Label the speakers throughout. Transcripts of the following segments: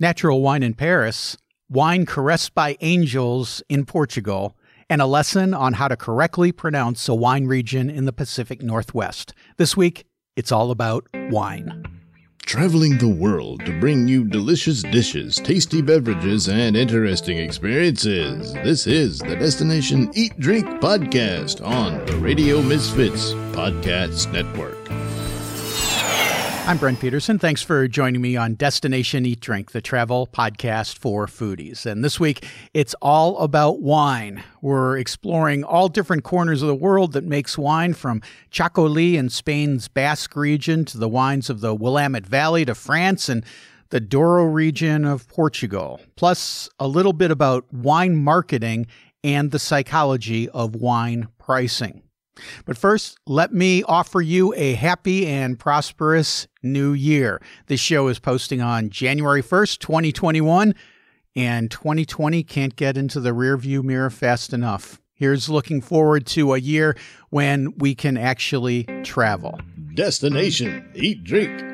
Speaker 1: Natural wine in Paris, wine caressed by angels in Portugal, and a lesson on how to correctly pronounce a wine region in the Pacific Northwest. This week, it's all about wine.
Speaker 2: Traveling the world to bring you delicious dishes, tasty beverages, and interesting experiences. This is the Destination Eat Drink Podcast on the Radio Misfits Podcast Network.
Speaker 1: I'm Brent Peterson. Thanks for joining me on Destination Eat Drink, the travel podcast for foodies. And this week, it's all about wine. We're exploring all different corners of the world that makes wine from Chacolí in Spain's Basque region to the wines of the Willamette Valley to France and the Douro region of Portugal, plus a little bit about wine marketing and the psychology of wine pricing. But first, let me offer you a happy and prosperous new year. This show is posting on January 1st, 2021, and 2020 can't get into the rearview mirror fast enough. Here's looking forward to a year when we can actually travel.
Speaker 2: Destination Eat Drink.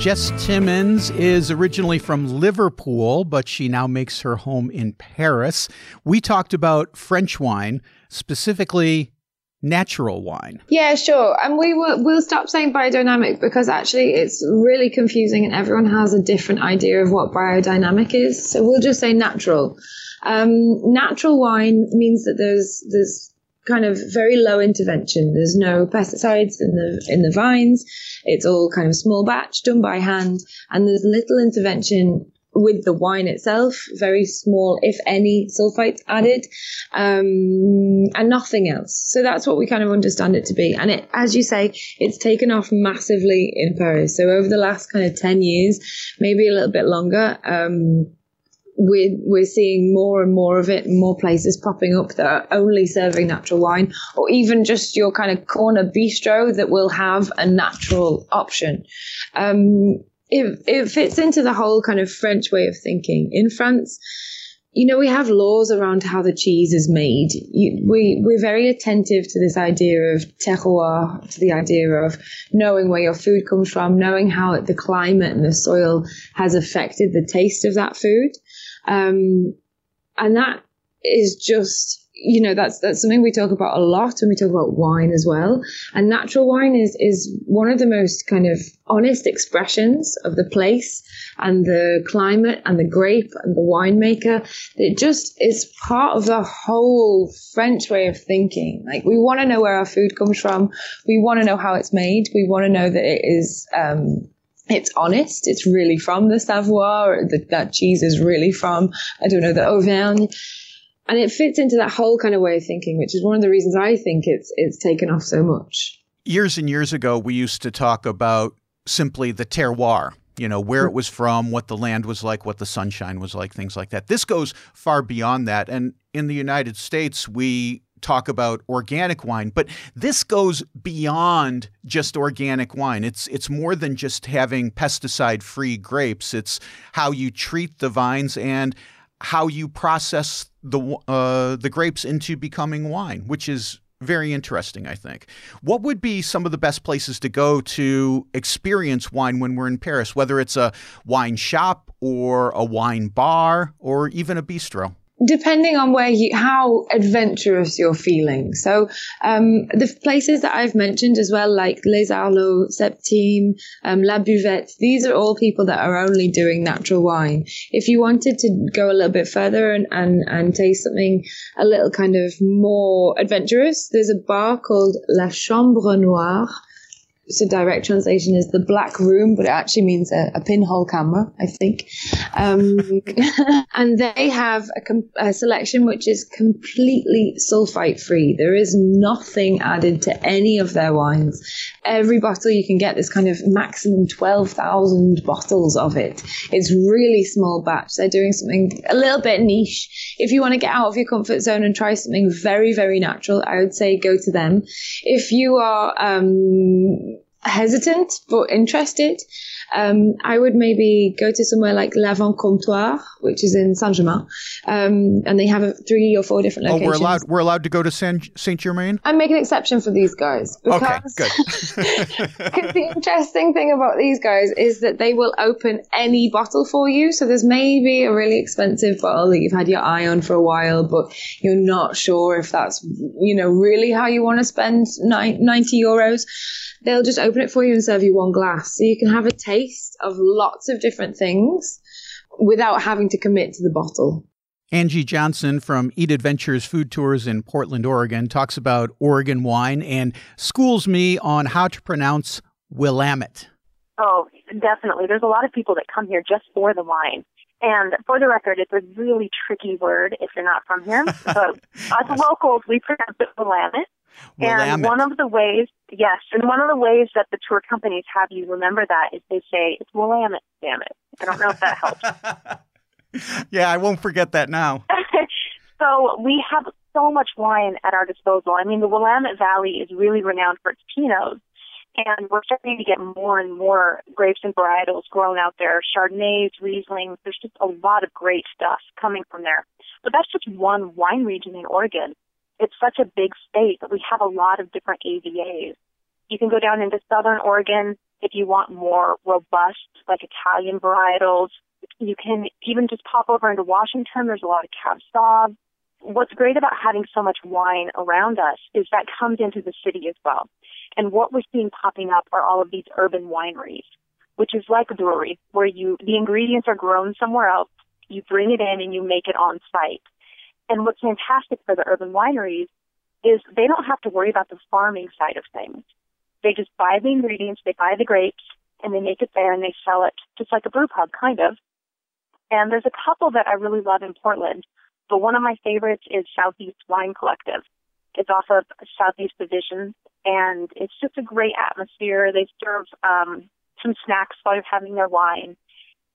Speaker 1: Jess Timmons is originally from Liverpool, but she now makes her home in Paris. We talked about French wine, specifically natural wine.
Speaker 3: Yeah, sure. And we will we'll stop saying biodynamic because actually it's really confusing and everyone has a different idea of what biodynamic is. So we'll just say natural. Um, natural wine means that there's there's kind of very low intervention. There's no pesticides in the in the vines. It's all kind of small batch done by hand, and there's little intervention with the wine itself. Very small, if any, sulfites added, um, and nothing else. So that's what we kind of understand it to be. And it, as you say, it's taken off massively in Paris. So over the last kind of ten years, maybe a little bit longer. Um, we're, we're seeing more and more of it, more places popping up that are only serving natural wine, or even just your kind of corner bistro that will have a natural option. Um, it, it fits into the whole kind of French way of thinking. In France, you know, we have laws around how the cheese is made. You, we, we're very attentive to this idea of terroir, to the idea of knowing where your food comes from, knowing how the climate and the soil has affected the taste of that food. Um, and that is just, you know, that's, that's something we talk about a lot when we talk about wine as well. And natural wine is, is one of the most kind of honest expressions of the place and the climate and the grape and the winemaker. It just is part of the whole French way of thinking. Like we want to know where our food comes from. We want to know how it's made. We want to know that it is, um, it's honest. It's really from the Savoie. That, that cheese is really from, I don't know, the Auvergne. And it fits into that whole kind of way of thinking, which is one of the reasons I think it's, it's taken off so much.
Speaker 1: Years and years ago, we used to talk about simply the terroir, you know, where it was from, what the land was like, what the sunshine was like, things like that. This goes far beyond that. And in the United States, we talk about organic wine, but this goes beyond just organic wine. It's it's more than just having pesticide-free grapes. It's how you treat the vines and how you process the uh, the grapes into becoming wine, which is very interesting, I think. What would be some of the best places to go to experience wine when we're in Paris, whether it's a wine shop or a wine bar or even a bistro?
Speaker 3: Depending on where you how adventurous you're feeling so um, the places that i've mentioned as well like les arlots septime um, la buvette these are all people that are only doing natural wine. If you wanted to go a little bit further and, and, and taste something a little kind of more adventurous there's a bar called la chambre noire so direct translation is the black room, but it actually means a, a pinhole camera, I think. Um, and they have a, com- a, selection which is completely sulfite free. There is nothing added to any of their wines. Every bottle you can get this kind of maximum 12,000 bottles of it. It's really small batch. They're doing something a little bit niche. If you want to get out of your comfort zone and try something very, very natural, I would say go to them. If you are, um, hesitant but interested, um, I would maybe go to somewhere like L'Avant Comptoir, which is in Saint Germain, um, and they have a, three or four different locations.
Speaker 1: Oh, we're allowed we're allowed to go to Saint Germain.
Speaker 3: I make an exception for these guys
Speaker 1: because okay, good.
Speaker 3: because the interesting thing about these guys is that they will open any bottle for you. So there's maybe a really expensive bottle that you've had your eye on for a while, but you're not sure if that's you know really how you want to spend 90 euros they'll just open it for you and serve you one glass. So you can have a taste of lots of different things without having to commit to the bottle.
Speaker 1: Angie Johnson from Eat Adventures Food Tours in Portland, Oregon talks about Oregon wine and schools me on how to pronounce Willamette.
Speaker 4: Oh, definitely. There's a lot of people that come here just for the wine. And for the record, it's a really tricky word if you're not from here. So as locals, we pronounce it Willamette. And one of the ways, yes, and one of the ways that the tour companies have you remember that is they say it's Willamette, damn it. I don't know if that
Speaker 1: helps. yeah, I won't forget that now.
Speaker 4: so we have so much wine at our disposal. I mean, the Willamette Valley is really renowned for its pinots, and we're starting to get more and more grapes and varietals grown out there. Chardonnays, Rieslings, there's just a lot of great stuff coming from there. But that's just one wine region in Oregon it's such a big state that we have a lot of different AVAs. You can go down into southern Oregon if you want more robust, like Italian varietals. You can even just pop over into Washington. There's a lot of Cab Sauv. What's great about having so much wine around us is that comes into the city as well. And what we're seeing popping up are all of these urban wineries, which is like a brewery where you, the ingredients are grown somewhere else. You bring it in and you make it on site. And what's fantastic for the urban wineries is they don't have to worry about the farming side of things. They just buy the ingredients, they buy the grapes, and they make it there and they sell it just like a brew pub, kind of. And there's a couple that I really love in Portland, but one of my favorites is Southeast Wine Collective. It's off of Southeast Division, and it's just a great atmosphere. They serve um, some snacks while you're having their wine.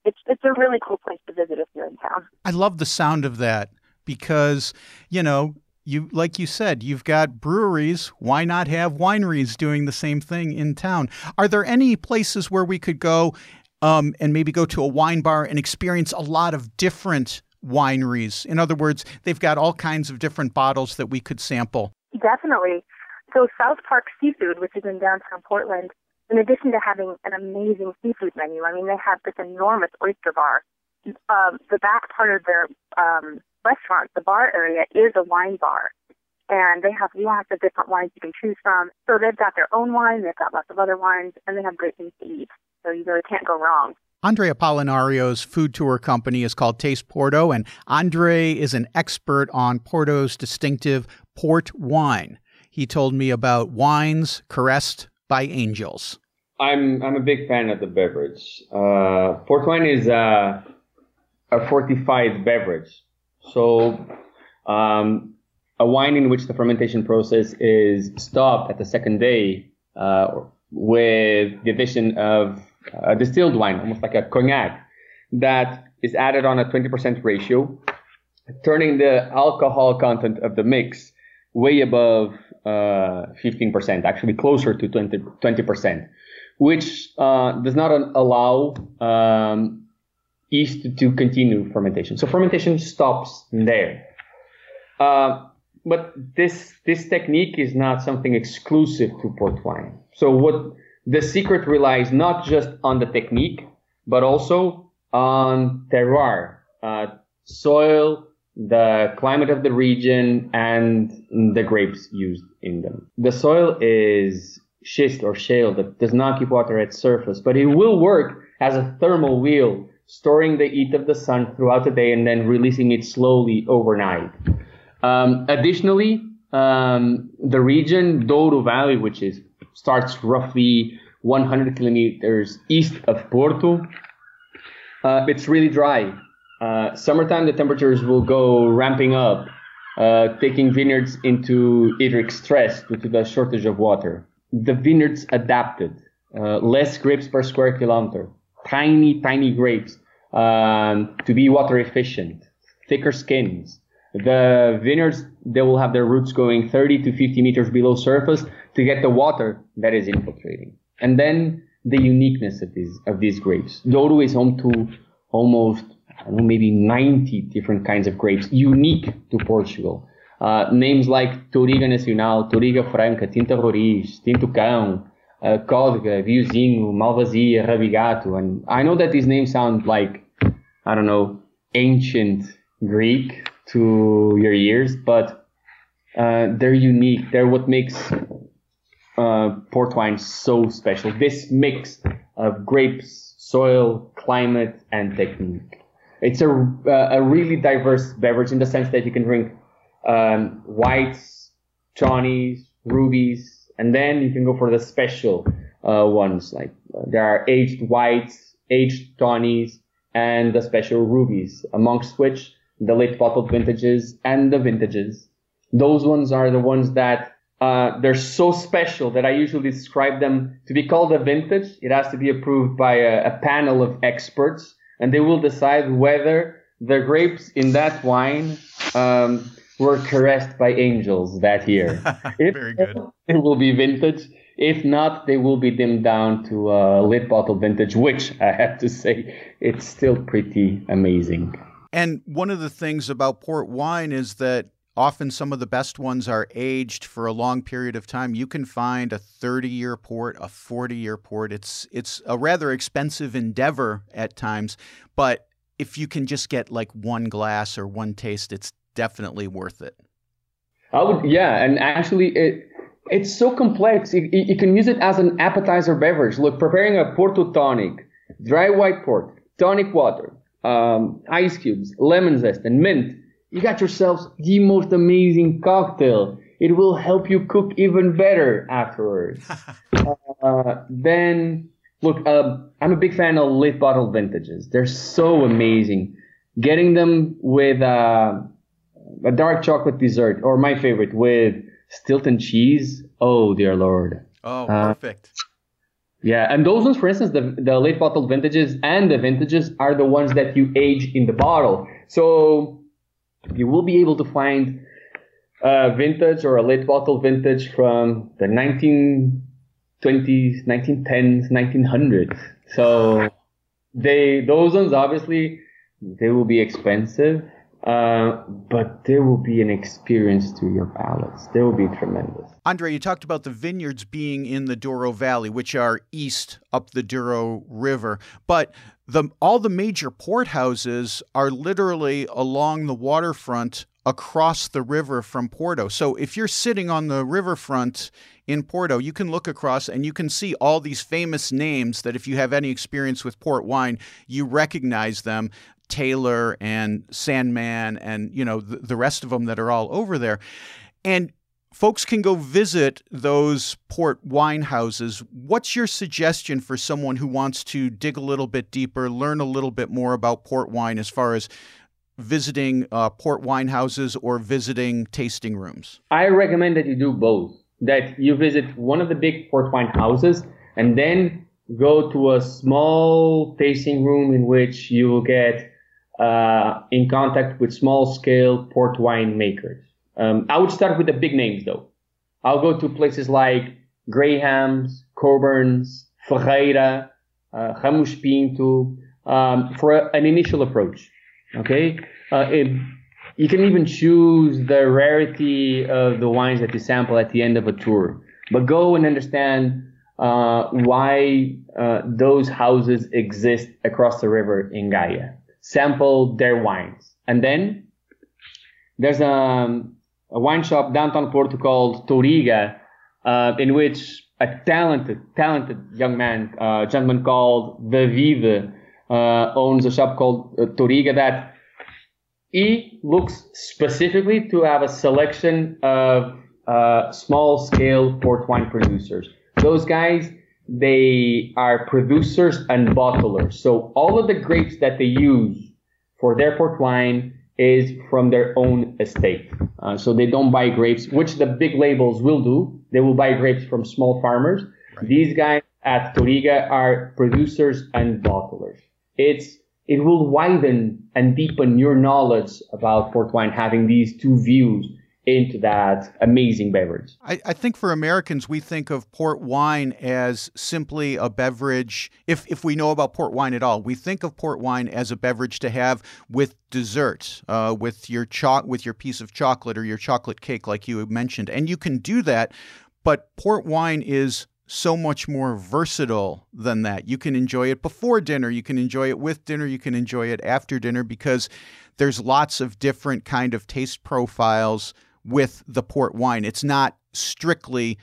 Speaker 4: It's it's a really cool place to visit if you're in town.
Speaker 1: I love the sound of that because, you know, you like you said, you've got breweries. Why not have wineries doing the same thing in town? Are there any places where we could go um, and maybe go to a wine bar and experience a lot of different wineries? In other words, they've got all kinds of different bottles that we could sample.
Speaker 4: Definitely. So South Park Seafood, which is in downtown Portland, in addition to having an amazing seafood menu, I mean, they have this enormous oyster bar. Um, the back part of their um, restaurant, the bar area is a wine bar. And they have lots of different wines you can choose from. So they've got their own wine, they've got lots of other wines, and they have great things to eat. So you really can't go wrong.
Speaker 1: Andre Apollinario's food tour company is called Taste Porto, and Andre is an expert on Porto's distinctive port wine. He told me about wines caressed by angels.
Speaker 5: I'm I'm a big fan of the beverage. Uh, port wine is a, a fortified beverage, so um, a wine in which the fermentation process is stopped at the second day uh, with the addition of a distilled wine, almost like a cognac, that is added on a 20% ratio, turning the alcohol content of the mix way above uh, 15%, actually closer to 20, 20% which uh, does not allow um, yeast to continue fermentation. So fermentation stops there. Uh, but this this technique is not something exclusive to port wine. So what the secret relies not just on the technique, but also on terroir, uh, soil, the climate of the region, and the grapes used in them. The soil is schist or shale that does not keep water at surface, but it will work as a thermal wheel storing the heat of the sun throughout the day and then releasing it slowly overnight. Um, additionally, um, the region Douro Valley, which is starts roughly 100 kilometers east of Porto, uh, it's really dry. Uh, summertime, the temperatures will go ramping up, uh, taking vineyards into hydric stress due to the shortage of water. The vineyards adapted, uh, less grapes per square kilometer, tiny, tiny grapes um, to be water efficient, thicker skins. The vineyards, they will have their roots going 30 to 50 meters below surface to get the water that is infiltrating. And then the uniqueness of these of these grapes. Douro is home to almost I don't know, maybe 90 different kinds of grapes, unique to Portugal. Uh, names like Touriga Nacional, Touriga Franca, Tinta Roriz, Tinto Cão, uh, Códega, Viosinho, Malvasia, Rabigato. And I know that these names sound like, I don't know, ancient Greek to your ears, but uh, they're unique. They're what makes uh, port wine so special. This mix of grapes, soil, climate, and technique. It's a, uh, a really diverse beverage in the sense that you can drink um, whites, tawnies, rubies, and then you can go for the special uh, ones. Like uh, there are aged whites, aged tawnies, and the special rubies, amongst which the late bottled vintages and the vintages. Those ones are the ones that uh, they're so special that I usually describe them to be called a vintage. It has to be approved by a, a panel of experts, and they will decide whether the grapes in that wine um, were caressed by angels that year.
Speaker 1: Very good.
Speaker 5: It will be vintage. If not, they will be dimmed down to a late bottle vintage, which I have to say, it's still pretty amazing.
Speaker 1: And one of the things about port wine is that often some of the best ones are aged for a long period of time. You can find a 30-year port, a 40-year port. It's it's a rather expensive endeavor at times, but if you can just get like one glass or one taste, it's definitely worth it.
Speaker 5: I would, yeah, and actually, it it's so complex. You, you can use it as an appetizer beverage. Look, preparing a Porto tonic, dry white port, tonic water, um, ice cubes, lemon zest, and mint. You got yourselves the most amazing cocktail. It will help you cook even better afterwards. uh, then, look, uh, I'm a big fan of late bottle vintages. They're so amazing. Getting them with uh, a dark chocolate dessert, or my favorite, with Stilton cheese. Oh, dear Lord.
Speaker 1: Oh, perfect. Uh,
Speaker 5: yeah, and those ones, for instance, the, the late bottled vintages and the vintages are the ones that you age in the bottle. So you will be able to find a vintage or a late bottle vintage from the 1920s, 1910s, 1900s. So they those ones obviously they will be expensive, uh, but there will be an experience to your palates. They will be tremendous.
Speaker 1: Andre, you talked about the vineyards being in the Douro Valley, which are east up the Douro River, but the all the major port houses are literally along the waterfront across the river from Porto. So if you're sitting on the riverfront in Porto, you can look across and you can see all these famous names that if you have any experience with port wine, you recognize them. Taylor and Sandeman and you know the, the rest of them that are all over there. And folks can go visit those port wine houses. What's your suggestion for someone who wants to dig a little bit deeper, learn a little bit more about port wine as far as visiting uh, port wine houses or visiting tasting rooms?
Speaker 5: I recommend that you do both. That you visit one of the big port wine houses and then go to a small tasting room in which you will get uh, in contact with small scale port wine makers. Um, I would start with the big names though. I'll go to places like Graham's, Cockburn's, Ferreira, uh, Ramos Pinto um, for a, an initial approach. Okay, uh, it, you can even choose the rarity of the wines that you sample at the end of a tour. But go and understand uh, why uh, those houses exist across the river in Gaia. Sample their wines, and then there's a, a wine shop downtown Porto called Touriga, uh, in which a talented, talented young man, uh, gentleman called David, uh, owns a shop called uh, Touriga that he looks specifically to have a selection of uh, small scale port wine producers. Those guys, they are producers and bottlers. So all of the grapes that they use for their port wine is from their own estate. Uh, so they don't buy grapes, which the big labels will do. They will buy grapes from small farmers. Right. These guys at Touriga are producers and bottlers. It's it will widen and deepen your knowledge about port wine having these two views into that amazing beverage.
Speaker 1: I, I, think for Americans, we think of port wine as simply a beverage. If if we know about port wine at all, we think of port wine as a beverage to have with dessert, uh, with your cho- with your piece of chocolate or your chocolate cake, like you mentioned, and you can do that. But port wine is so much more versatile than that. You can enjoy it before dinner, you can enjoy it with dinner, you can enjoy it after dinner because there's lots of different kind of taste profiles with the port wine. It's not strictly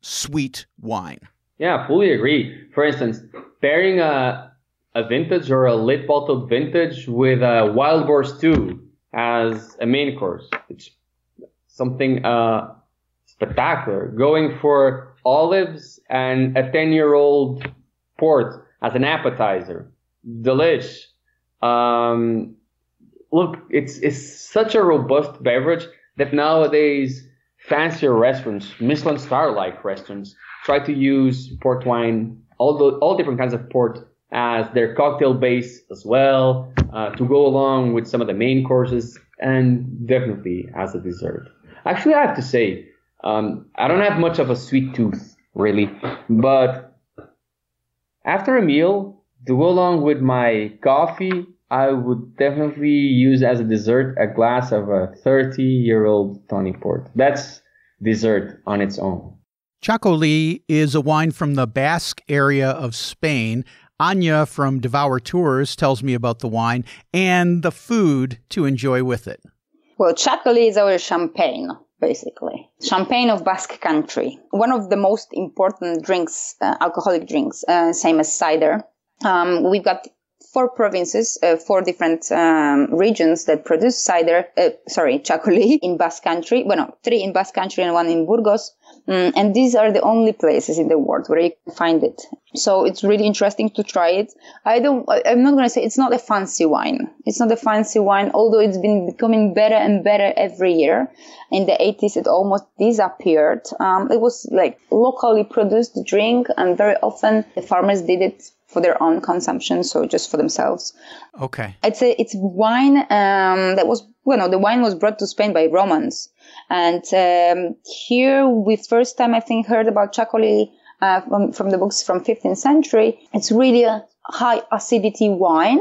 Speaker 1: sweet wine.
Speaker 5: Yeah, fully agree. For instance, pairing a a vintage or a late bottled vintage with a wild boar stew as a main course, it's something uh, spectacular. Going for olives and a 10 year old port as an appetizer. Delish. Um, look, it's, it's such a robust beverage that nowadays fancier restaurants, Michelin star like restaurants, try to use port wine, all, the, all different kinds of port as their cocktail base as well, uh, to go along with some of the main courses and definitely as a dessert. Actually, I have to say, um, I don't have much of a sweet tooth, really, but after a meal, to go along with my coffee, I would definitely use as a dessert a glass of a 30 year old Tawny Port. That's dessert on its own.
Speaker 1: Chacolí is a wine from the Basque area of Spain. Anya from Devour Tours tells me about the wine and the food to enjoy with it.
Speaker 6: Well, Chacolí is our champagne basically. Champagne of Basque country. One of the most important drinks, uh, alcoholic drinks, uh, same as cider. Um, we've got four provinces, uh, four different um, regions that produce cider, uh, sorry, Chacolí in Basque country. Well, three in Basque country and one in Burgos. Mm, and these are the only places in the world where you can find it. So it's really interesting to try it. I don't, I'm not going to say it's not a fancy wine. It's not a fancy wine, although it's been becoming better and better every year. In the 80s, it almost disappeared. Um, it was like locally produced drink and very often the farmers did it for their own consumption, so just for themselves.
Speaker 1: Okay.
Speaker 6: It's a, it's wine um, that was well, no, the wine was brought to Spain by Romans, and um, here we first time I think heard about Chacolí uh, from, from the books from 15th century. It's really a high acidity wine,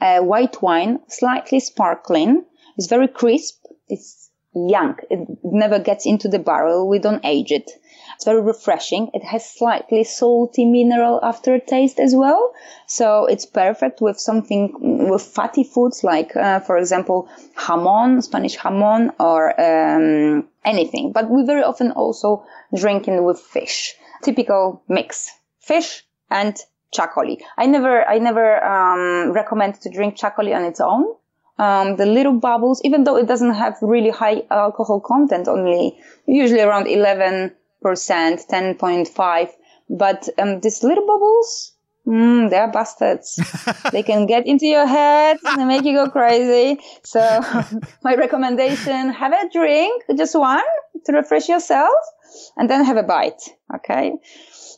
Speaker 6: uh, white wine, slightly sparkling. It's very crisp. It's young. It never gets into the barrel. We don't age it. It's very refreshing. It has slightly salty mineral aftertaste as well. So it's perfect with something with fatty foods like, uh, for example, jamon, Spanish jamon or um, anything. But we very often also drink it with fish. Typical mix. Fish and chacolí. I never, I never um, recommend to drink chacolí on its own. Um, the little bubbles, even though it doesn't have really high alcohol content, only usually around 11 percent, 10.5. But um, these little bubbles, mm, they're bastards. they can get into your head and make you go crazy. So my recommendation, have a drink, just one to refresh yourself and then have a bite. Okay.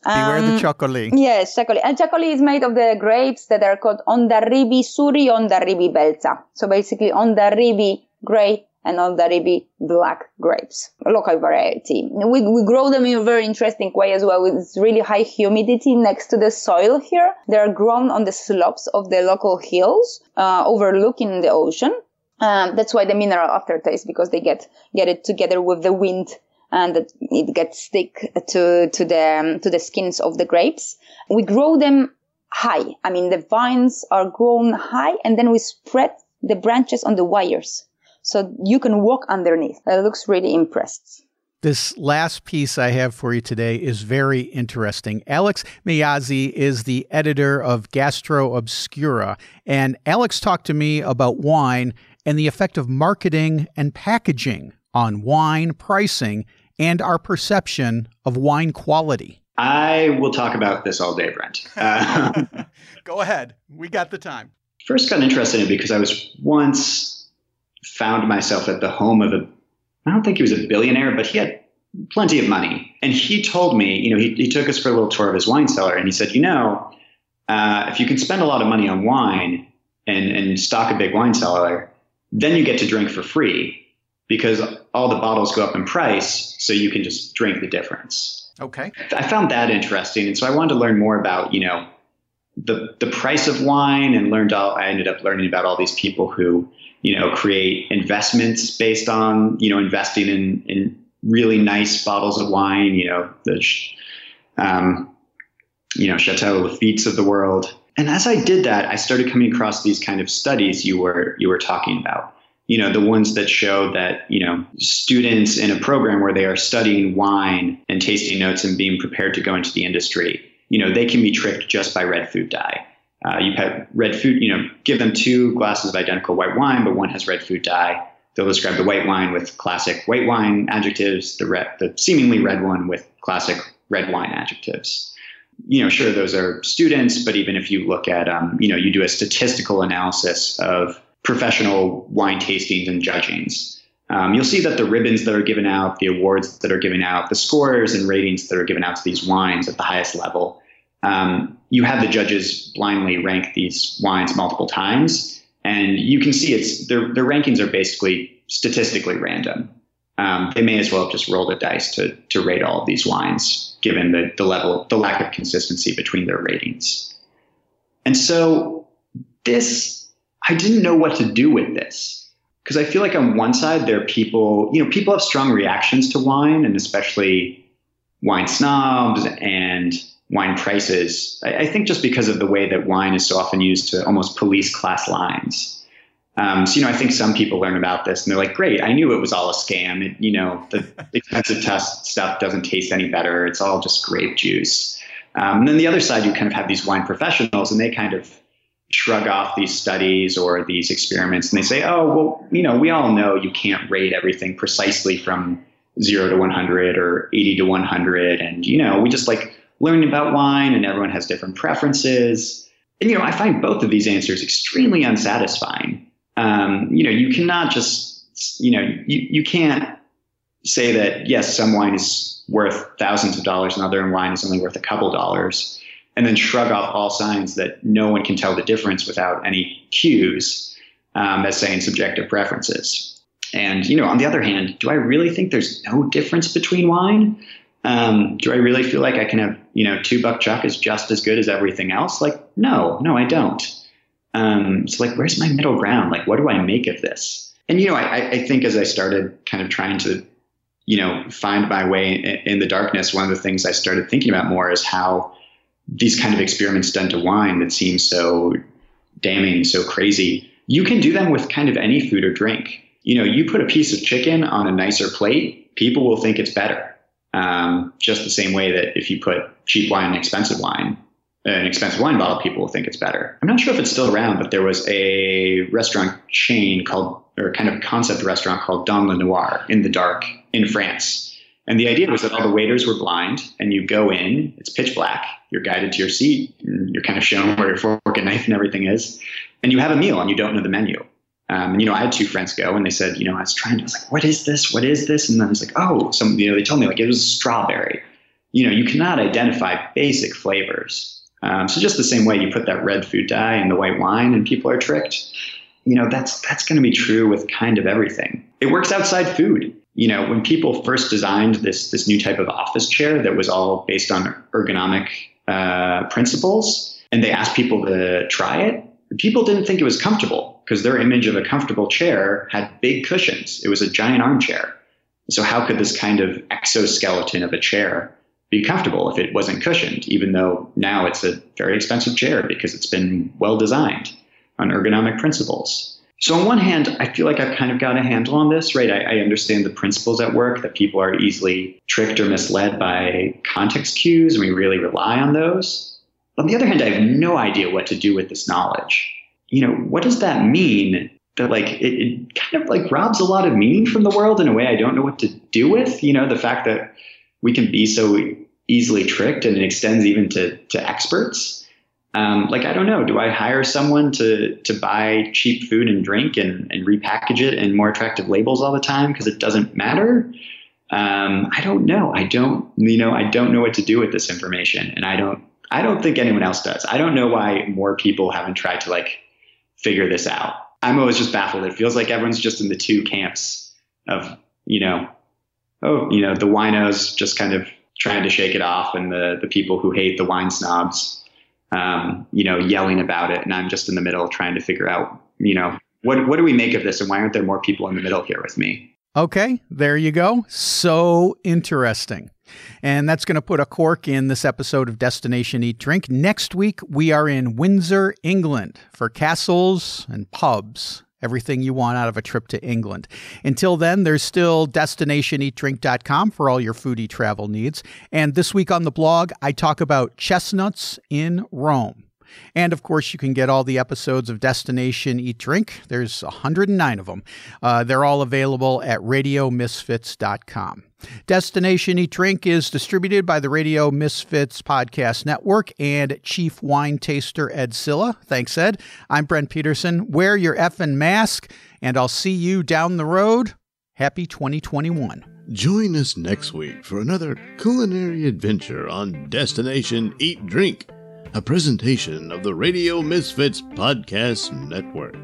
Speaker 1: Beware um, the Chacolí.
Speaker 6: Yes, Chacolí. And Chacolí is made of the grapes that are called Hondarribi Zuri, Hondarribi Beltza. So basically Hondarribi gray and Hondarribi black grapes, local variety. We, we grow them in a very interesting way as well with really high humidity next to the soil here. They are grown on the slopes of the local hills, uh, overlooking the ocean. Um, that's why the mineral aftertaste, because they get, get it together with the wind and it gets stick to, to the, um, to the skins of the grapes. We grow them high. I mean, the vines are grown high and then we spread the branches on the wires so you can walk underneath. It looks really impressed.
Speaker 1: This last piece I have for you today is very interesting. Alex Mayyasi is the editor of Gastro Obscura, and Alex talked to me about wine and the effect of marketing and packaging on wine pricing and our perception of wine quality.
Speaker 7: I will talk about this all day, Brent. Uh,
Speaker 1: Go ahead. We got the time.
Speaker 7: First, got interested in it because I was once found myself at the home of a, I don't think he was a billionaire, but he had plenty of money. And he told me, you know, he, he took us for a little tour of his wine cellar and he said, you know, uh, if you can spend a lot of money on wine and, and stock a big wine cellar, then you get to drink for free because all the bottles go up in price, so you can just drink the difference.
Speaker 1: Okay.
Speaker 7: I found that interesting, and so I wanted to learn more about you know the the price of wine, and learned all. I ended up learning about all these people who you know create investments based on you know investing in in really nice bottles of wine. You know the um, you know Chateau Lafite's of the world. And as I did that, I started coming across these kind of studies you were you were talking about you know, the ones that show that, you know, students in a program where they are studying wine and tasting notes and being prepared to go into the industry, you know, they can be tricked just by red food dye. Uh, you have red food, you know, give them two glasses of identical white wine, but one has red food dye. They'll describe the white wine with classic white wine adjectives, the red, the seemingly red one with classic red wine adjectives. You know, sure, those are students, but even if you look at, um, you know, you do a statistical analysis of professional wine tastings and judgings. Um, you'll see that the ribbons that are given out, the awards that are given out, the scores and ratings that are given out to these wines at the highest level, um, you have the judges blindly rank these wines multiple times, and you can see it's their their rankings are basically statistically random. Um, they may as well have just rolled a dice to to rate all of these wines, given the the level the lack of consistency between their ratings. And so this I didn't know what to do with this because I feel like on one side there are people, you know, people have strong reactions to wine and especially wine snobs and wine prices. I, I think just because of the way that wine is so often used to almost police class lines. Um, so, you know, I think some people learn about this and they're like, great, I knew it was all a scam. It, you know, the expensive test stuff doesn't taste any better. It's all just grape juice. Um, and then the other side, you kind of have these wine professionals and they kind of shrug off these studies or these experiments and they say, oh, well, you know, we all know you can't rate everything precisely from zero to 100 or 80 to 100. And, you know, we just like learning about wine and everyone has different preferences. And, you know, I find both of these answers extremely unsatisfying. Um, you know, you cannot just, you know, you, you can't say that, yes, some wine is worth thousands of dollars and other wine is only worth a couple dollars and then shrug off all signs that no one can tell the difference without any cues, um, as saying subjective preferences. And you know, on the other hand, do I really think there's no difference between wine? Um, do I really feel like I can have you know two buck chuck is just as good as everything else? Like, no, no, I don't. Um, so like, where's my middle ground? Like, what do I make of this? And you know, I, I think as I started kind of trying to you know find my way in, in the darkness, one of the things I started thinking about more is how these kind of experiments done to wine that seem so damning, so crazy, you can do them with kind of any food or drink. You know, you put a piece of chicken on a nicer plate, people will think it's better. Um, just the same way that if you put cheap wine and expensive wine, an expensive wine bottle, people will think it's better. I'm not sure if it's still around, but there was a restaurant chain called, or kind of concept restaurant called Dans le Noir in the dark in France. And the idea was that all the waiters were blind, and you go in, it's pitch black, you're guided to your seat, you're kind of shown where your fork and knife and everything is, and you have a meal and you don't know the menu. Um, and you know, I had two friends go, and they said, you know, I was trying to, I was like, what is this? What is this? And then I was like, oh, some, you know, they told me like it was strawberry. You know, you cannot identify basic flavors. Um, so just the same way you put that red food dye in the white wine, and people are tricked. You know, that's that's going to be true with kind of everything. It works outside food you know, when people first designed this this new type of office chair that was all based on ergonomic uh, principles, and they asked people to try it, people didn't think it was comfortable because their image of a comfortable chair had big cushions. It was a giant armchair. So how could this kind of exoskeleton of a chair be comfortable if it wasn't cushioned? Even though now it's a very expensive chair because it's been well designed on ergonomic principles. So on one hand, I feel like I've kind of got a handle on this, right? I, I, understand the principles at work that people are easily tricked or misled by context cues, and we really rely on those. On the other hand, I have no idea what to do with this knowledge. You know, what does that mean? That like it, it kind of like robs a lot of meaning from the world in a way I don't know what to do with. You know, the fact that we can be so easily tricked and it extends even to to experts um, like I don't know, do I hire someone to to buy cheap food and drink and, and repackage it in more attractive labels all the time because it doesn't matter? Um, I don't know. I don't you know I don't know what to do with this information, and I don't I don't think anyone else does. I don't know why more people haven't tried to like figure this out. I'm always just baffled. It feels like everyone's just in the two camps of you know, oh, you know, the winos just kind of trying to shake it off, and the the people who hate the wine snobs, um, you know, yelling about it, and I'm just in the middle trying to figure out, you know, what what do we make of this, and why aren't there more people in the middle here with me?
Speaker 1: Okay, there you go. So interesting. And that's going to put a cork in this episode of Destination Eat Drink. Next week, we are in Windsor, England for castles and pubs everything you want out of a trip to England. Until then, there's still destinationeatdrink.com for all your foodie travel needs. And this week on the blog, I talk about chestnuts in Rome. And of course, you can get all the episodes of Destination Eat Drink. There's 109 of them. Uh, they're all available at radiomisfits.com. Destination Eat Drink is distributed by the Radio Misfits Podcast Network and Chief Wine Taster Ed Silla. Thanks, Ed. I'm Brent Peterson. Wear your effing mask, and I'll see you down the road. Happy 2021.
Speaker 2: Join us next week for another culinary adventure on Destination Eat Drink a presentation of the Radio Misfits Podcast Network.